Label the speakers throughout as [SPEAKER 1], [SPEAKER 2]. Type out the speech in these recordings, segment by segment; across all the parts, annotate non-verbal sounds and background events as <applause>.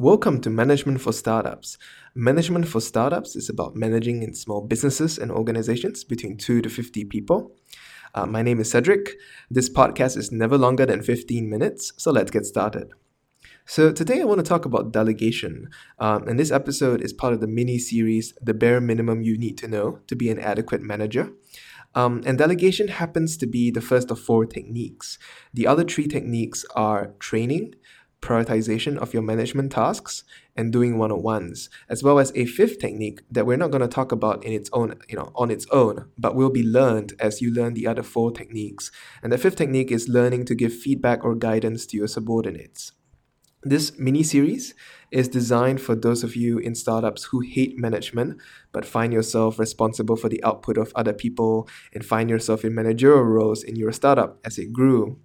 [SPEAKER 1] Welcome to Management for Startups. Management for Startups is about managing in small businesses and organizations between 2 to 50 people. Uh, my name is Cedric. This podcast is never longer than 15 minutes, so let's get started. So, today I want to talk about delegation. Um, and this episode is part of the mini series, The Bare Minimum You Need to Know to Be an Adequate Manager. Um, and delegation happens to be the first of four techniques. The other three techniques are training, prioritization of your management tasks and doing one-on-ones as well as a fifth technique that we're not going to talk about in its own you know on its own but will be learned as you learn the other four techniques and the fifth technique is learning to give feedback or guidance to your subordinates this mini series is designed for those of you in startups who hate management but find yourself responsible for the output of other people and find yourself in managerial roles in your startup as it grew.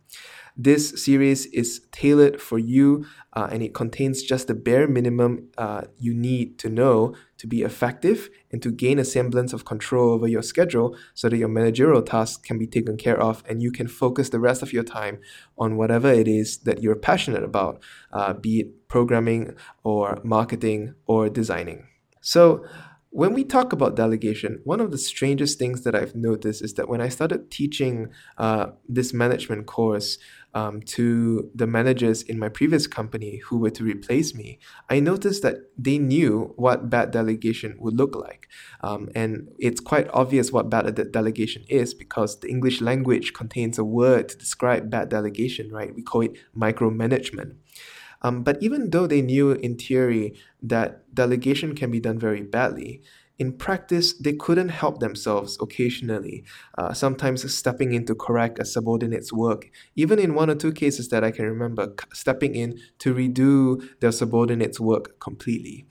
[SPEAKER 1] This series is tailored for you uh, and it contains just the bare minimum uh, you need to know to be effective and to gain a semblance of control over your schedule so that your managerial tasks can be taken care of and you can focus the rest of your time on whatever it is that you're passionate about, uh, be it programming or marketing or designing. So, when we talk about delegation, one of the strangest things that I've noticed is that when I started teaching uh, this management course um, to the managers in my previous company who were to replace me, I noticed that they knew what bad delegation would look like. Um, and it's quite obvious what bad de- delegation is because the English language contains a word to describe bad delegation, right? We call it micromanagement. Um, but even though they knew in theory that delegation can be done very badly, in practice, they couldn't help themselves occasionally, uh, sometimes stepping in to correct a subordinate's work. Even in one or two cases that I can remember, stepping in to redo their subordinate's work completely.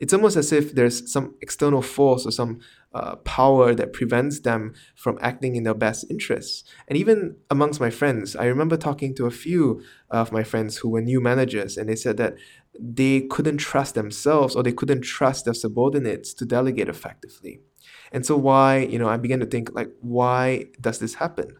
[SPEAKER 1] It's almost as if there's some external force or some uh, power that prevents them from acting in their best interests. And even amongst my friends, I remember talking to a few of my friends who were new managers, and they said that they couldn't trust themselves or they couldn't trust their subordinates to delegate effectively. And so, why, you know, I began to think, like, why does this happen?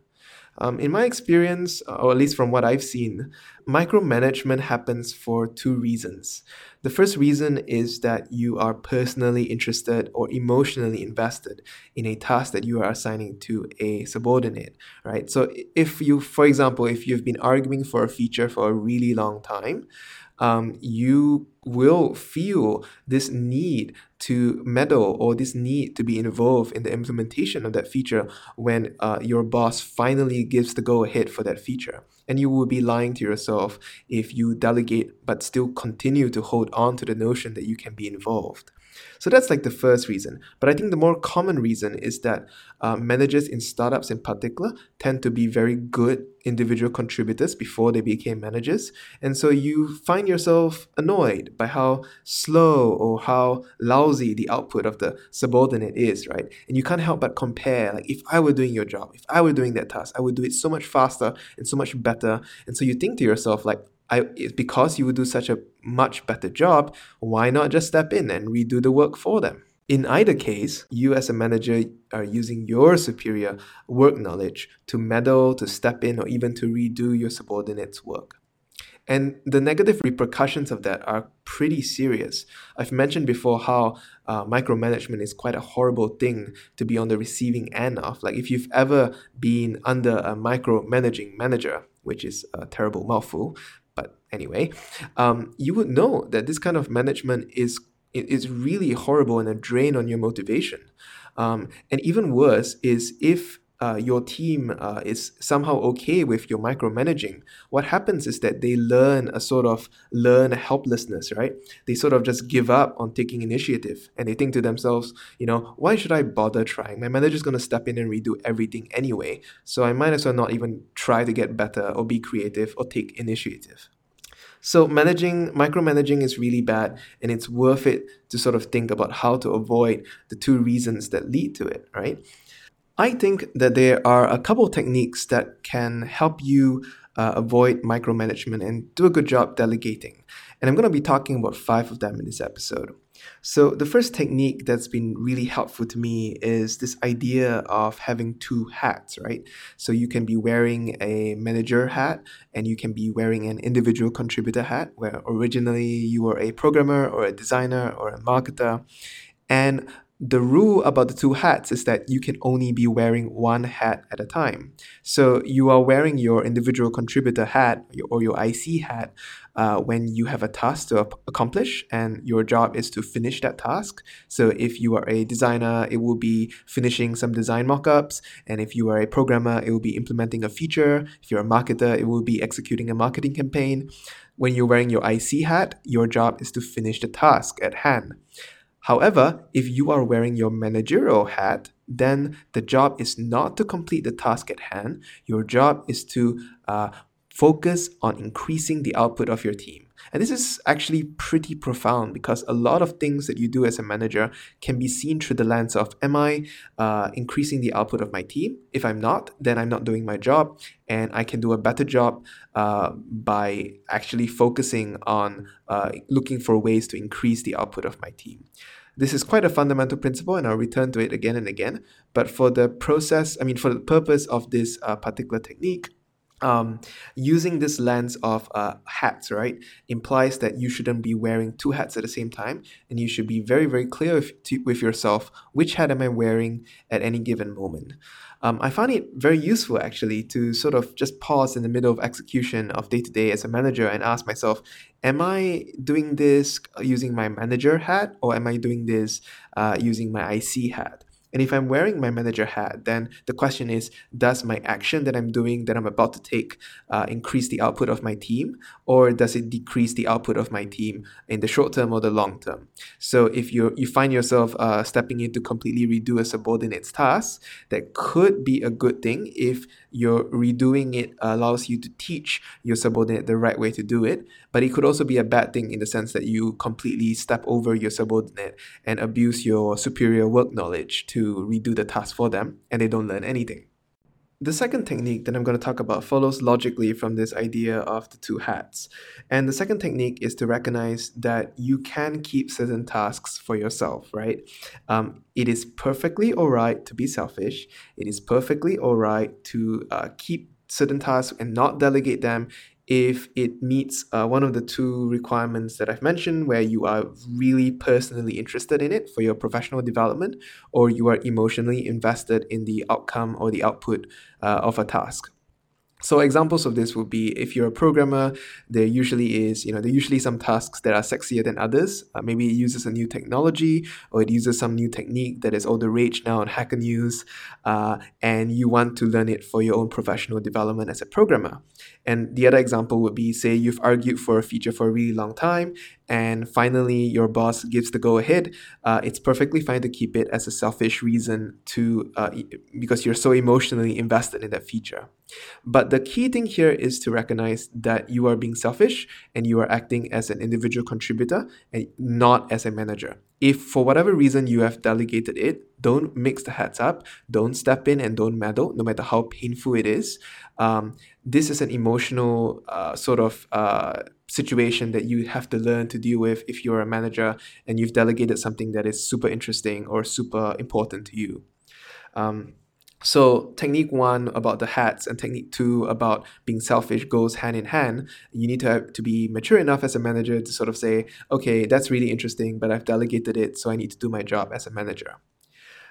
[SPEAKER 1] Um, in my experience, or at least from what I've seen, micromanagement happens for two reasons. The first reason is that you are personally interested or emotionally invested in a task that you are assigning to a subordinate, right? So, if you, for example, if you've been arguing for a feature for a really long time, um, you will feel this need to meddle or this need to be involved in the implementation of that feature when uh, your boss finally gives the go ahead for that feature. And you will be lying to yourself if you delegate but still continue to hold on to the notion that you can be involved. So that's like the first reason. But I think the more common reason is that uh, managers in startups in particular tend to be very good individual contributors before they became managers. And so you find yourself annoyed by how slow or how lousy the output of the subordinate is, right? And you can't help but compare. Like, if I were doing your job, if I were doing that task, I would do it so much faster and so much better. And so you think to yourself, like, I, because you would do such a much better job, why not just step in and redo the work for them? In either case, you as a manager are using your superior work knowledge to meddle, to step in, or even to redo your subordinate's work. And the negative repercussions of that are pretty serious. I've mentioned before how uh, micromanagement is quite a horrible thing to be on the receiving end of. Like, if you've ever been under a micromanaging manager, which is a terrible mouthful, anyway, um, you would know that this kind of management is is really horrible and a drain on your motivation. Um, and even worse is if uh, your team uh, is somehow okay with your micromanaging, what happens is that they learn a sort of learn helplessness, right? They sort of just give up on taking initiative and they think to themselves, you know, why should I bother trying? My manager's going to step in and redo everything anyway. So I might as well not even try to get better or be creative or take initiative. So managing micromanaging is really bad and it's worth it to sort of think about how to avoid the two reasons that lead to it, right? I think that there are a couple techniques that can help you uh, avoid micromanagement and do a good job delegating. And I'm going to be talking about five of them in this episode. So, the first technique that's been really helpful to me is this idea of having two hats, right? So, you can be wearing a manager hat and you can be wearing an individual contributor hat, where originally you were a programmer or a designer or a marketer. And the rule about the two hats is that you can only be wearing one hat at a time. So you are wearing your individual contributor hat or your IC hat uh, when you have a task to accomplish and your job is to finish that task. So if you are a designer, it will be finishing some design mockups. And if you are a programmer, it will be implementing a feature. If you're a marketer, it will be executing a marketing campaign. When you're wearing your IC hat, your job is to finish the task at hand. However, if you are wearing your managerial hat, then the job is not to complete the task at hand. Your job is to uh, focus on increasing the output of your team. And this is actually pretty profound because a lot of things that you do as a manager can be seen through the lens of Am I uh, increasing the output of my team? If I'm not, then I'm not doing my job. And I can do a better job uh, by actually focusing on uh, looking for ways to increase the output of my team. This is quite a fundamental principle, and I'll return to it again and again. But for the process, I mean, for the purpose of this uh, particular technique, um, using this lens of uh, hats, right, implies that you shouldn't be wearing two hats at the same time, and you should be very, very clear with, to, with yourself which hat am I wearing at any given moment. Um, I find it very useful actually to sort of just pause in the middle of execution of day to day as a manager and ask myself, am I doing this using my manager hat or am I doing this uh, using my IC hat? And if I'm wearing my manager hat, then the question is Does my action that I'm doing, that I'm about to take, uh, increase the output of my team? Or does it decrease the output of my team in the short term or the long term? So if you you find yourself uh, stepping in to completely redo a subordinate's task, that could be a good thing if you're redoing it allows you to teach your subordinate the right way to do it. But it could also be a bad thing in the sense that you completely step over your subordinate and abuse your superior work knowledge to redo the task for them and they don't learn anything. The second technique that I'm going to talk about follows logically from this idea of the two hats. And the second technique is to recognize that you can keep certain tasks for yourself, right? Um, it is perfectly all right to be selfish. It is perfectly all right to uh, keep certain tasks and not delegate them if it meets uh, one of the two requirements that I've mentioned, where you are really personally interested in it for your professional development, or you are emotionally invested in the outcome or the output uh, of a task. So examples of this would be if you're a programmer, there usually is, you know, there usually some tasks that are sexier than others. Uh, maybe it uses a new technology or it uses some new technique that is all the rage now on Hacker News, uh, and you want to learn it for your own professional development as a programmer. And the other example would be, say, you've argued for a feature for a really long time and finally your boss gives the go ahead, uh, it's perfectly fine to keep it as a selfish reason to uh, because you're so emotionally invested in that feature. But the key thing here is to recognize that you are being selfish and you are acting as an individual contributor and not as a manager. If for whatever reason you have delegated it, don't mix the hats up, don't step in and don't meddle, no matter how painful it is. Um, this is an emotional uh, sort of uh, situation that you have to learn to deal with if you're a manager and you've delegated something that is super interesting or super important to you. Um, so technique one about the hats and technique two about being selfish goes hand in hand. You need to have, to be mature enough as a manager to sort of say, okay, that's really interesting, but I've delegated it, so I need to do my job as a manager.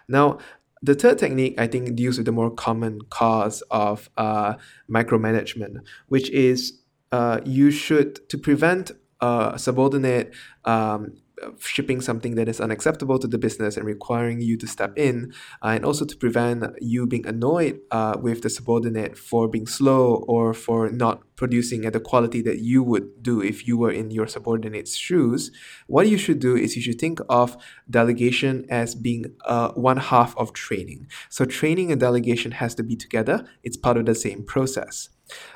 [SPEAKER 1] Now, the third technique I think deals with the more common cause of uh, micromanagement, which is uh, you should to prevent a subordinate um, shipping something that is unacceptable to the business and requiring you to step in, uh, and also to prevent you being annoyed uh, with the subordinate for being slow or for not producing at the quality that you would do if you were in your subordinate's shoes. What you should do is you should think of delegation as being uh, one half of training. So, training and delegation has to be together, it's part of the same process.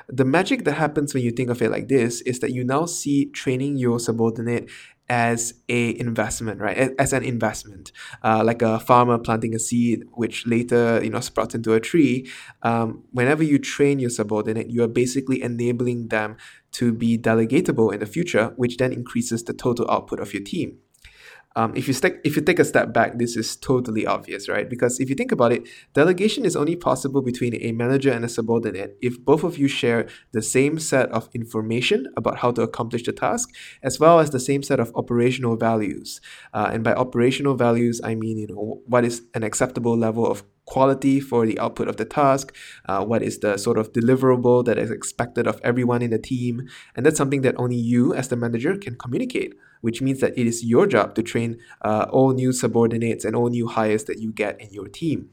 [SPEAKER 1] The magic that happens when you think of it like this is that you now see training your subordinate as a investment, right? As an investment, uh, like a farmer planting a seed, which later you know sprouts into a tree. Um, whenever you train your subordinate, you are basically enabling them to be delegatable in the future, which then increases the total output of your team. Um, if you stick, if you take a step back, this is totally obvious, right? Because if you think about it, delegation is only possible between a manager and a subordinate if both of you share the same set of information about how to accomplish the task, as well as the same set of operational values. Uh, and by operational values, I mean you know what is an acceptable level of quality for the output of the task, uh, what is the sort of deliverable that is expected of everyone in the team. And that's something that only you, as the manager, can communicate, which means that it is your job to train uh, all new subordinates and all new hires that you get in your team.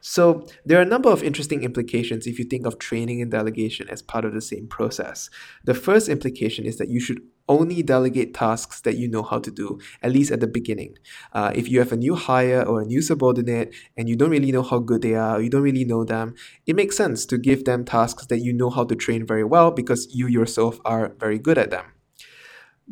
[SPEAKER 1] So, there are a number of interesting implications if you think of training and delegation as part of the same process. The first implication is that you should only delegate tasks that you know how to do, at least at the beginning. Uh, if you have a new hire or a new subordinate and you don't really know how good they are, you don't really know them, it makes sense to give them tasks that you know how to train very well because you yourself are very good at them.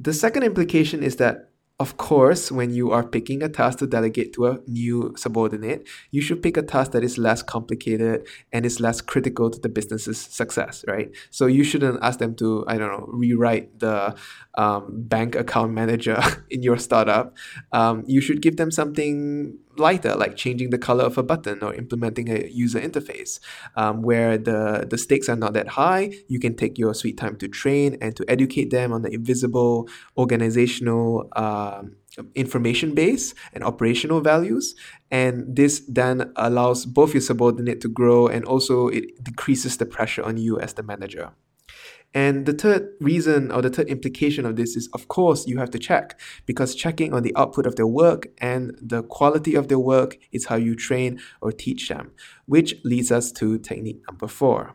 [SPEAKER 1] The second implication is that of course, when you are picking a task to delegate to a new subordinate, you should pick a task that is less complicated and is less critical to the business's success, right? So you shouldn't ask them to, I don't know, rewrite the um, bank account manager <laughs> in your startup. Um, you should give them something lighter, like changing the color of a button or implementing a user interface, um, where the, the stakes are not that high. You can take your sweet time to train and to educate them on the invisible organizational uh, information base and operational values. And this then allows both your subordinate to grow and also it decreases the pressure on you as the manager. And the third reason or the third implication of this is, of course, you have to check because checking on the output of their work and the quality of their work is how you train or teach them, which leads us to technique number four.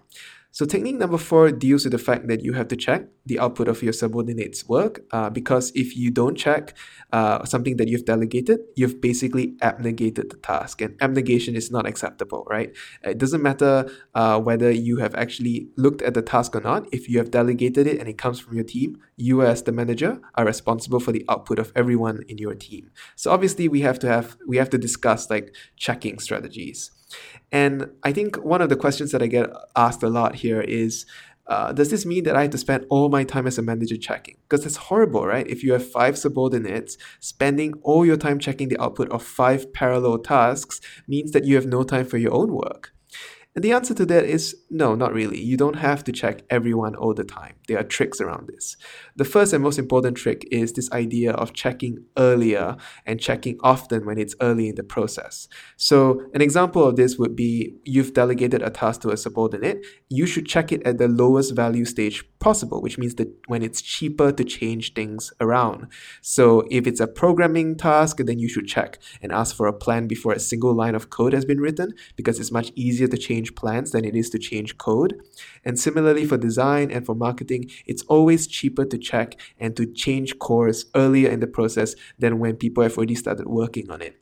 [SPEAKER 1] So technique number four deals with the fact that you have to check the output of your subordinate's work uh, because if you don't check uh, something that you've delegated, you've basically abnegated the task. And abnegation is not acceptable, right? It doesn't matter uh, whether you have actually looked at the task or not. If you have delegated it and it comes from your team, you as the manager are responsible for the output of everyone in your team. So obviously we have to have we have to discuss like checking strategies. And I think one of the questions that I get asked a lot here is uh, does this mean that I have to spend all my time as a manager checking? Because that's horrible, right? If you have five subordinates, spending all your time checking the output of five parallel tasks means that you have no time for your own work. And the answer to that is no, not really. You don't have to check everyone all the time. There are tricks around this. The first and most important trick is this idea of checking earlier and checking often when it's early in the process. So, an example of this would be you've delegated a task to a subordinate. You should check it at the lowest value stage possible, which means that when it's cheaper to change things around. So, if it's a programming task, then you should check and ask for a plan before a single line of code has been written because it's much easier to change change plans than it is to change code. And similarly for design and for marketing, it's always cheaper to check and to change course earlier in the process than when people have already started working on it.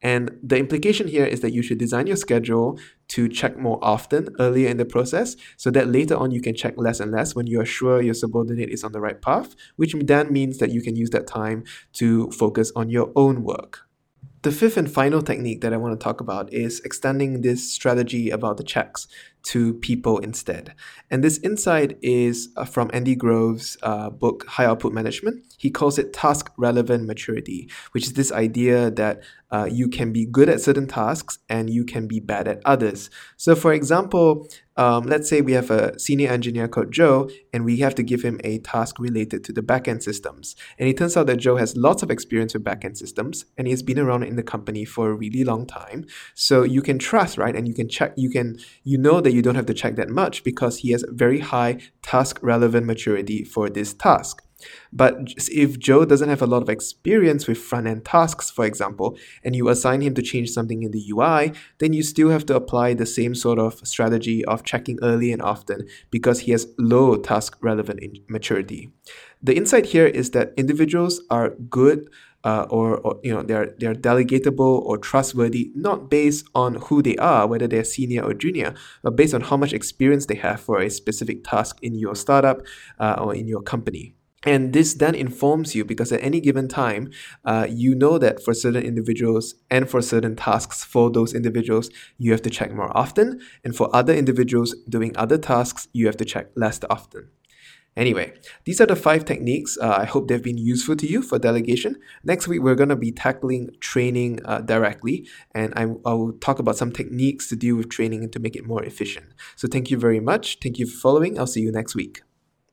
[SPEAKER 1] And the implication here is that you should design your schedule to check more often earlier in the process so that later on you can check less and less when you are sure your subordinate is on the right path, which then means that you can use that time to focus on your own work. The fifth and final technique that I want to talk about is extending this strategy about the checks to people instead. And this insight is uh, from Andy Grove's uh, book, High Output Management. He calls it task relevant maturity, which is this idea that uh, you can be good at certain tasks and you can be bad at others. So, for example, um, let's say we have a senior engineer called Joe, and we have to give him a task related to the backend systems. And it turns out that Joe has lots of experience with backend systems, and he has been around in the company for a really long time. So you can trust, right? And you can check, you can, you know that you don't have to check that much because he has very high task relevant maturity for this task. But if Joe doesn't have a lot of experience with front end tasks, for example, and you assign him to change something in the UI, then you still have to apply the same sort of strategy of checking early and often because he has low task relevant maturity. The insight here is that individuals are good uh, or, or you know they're they're delegatable or trustworthy not based on who they are whether they're senior or junior but based on how much experience they have for a specific task in your startup uh, or in your company and this then informs you because at any given time, uh, you know that for certain individuals and for certain tasks for those individuals, you have to check more often. And for other individuals doing other tasks, you have to check less often. Anyway, these are the five techniques. Uh, I hope they've been useful to you for delegation. Next week, we're going to be tackling training uh, directly, and I, I will talk about some techniques to deal with training and to make it more efficient. So, thank you very much. Thank you for following. I'll see you next week.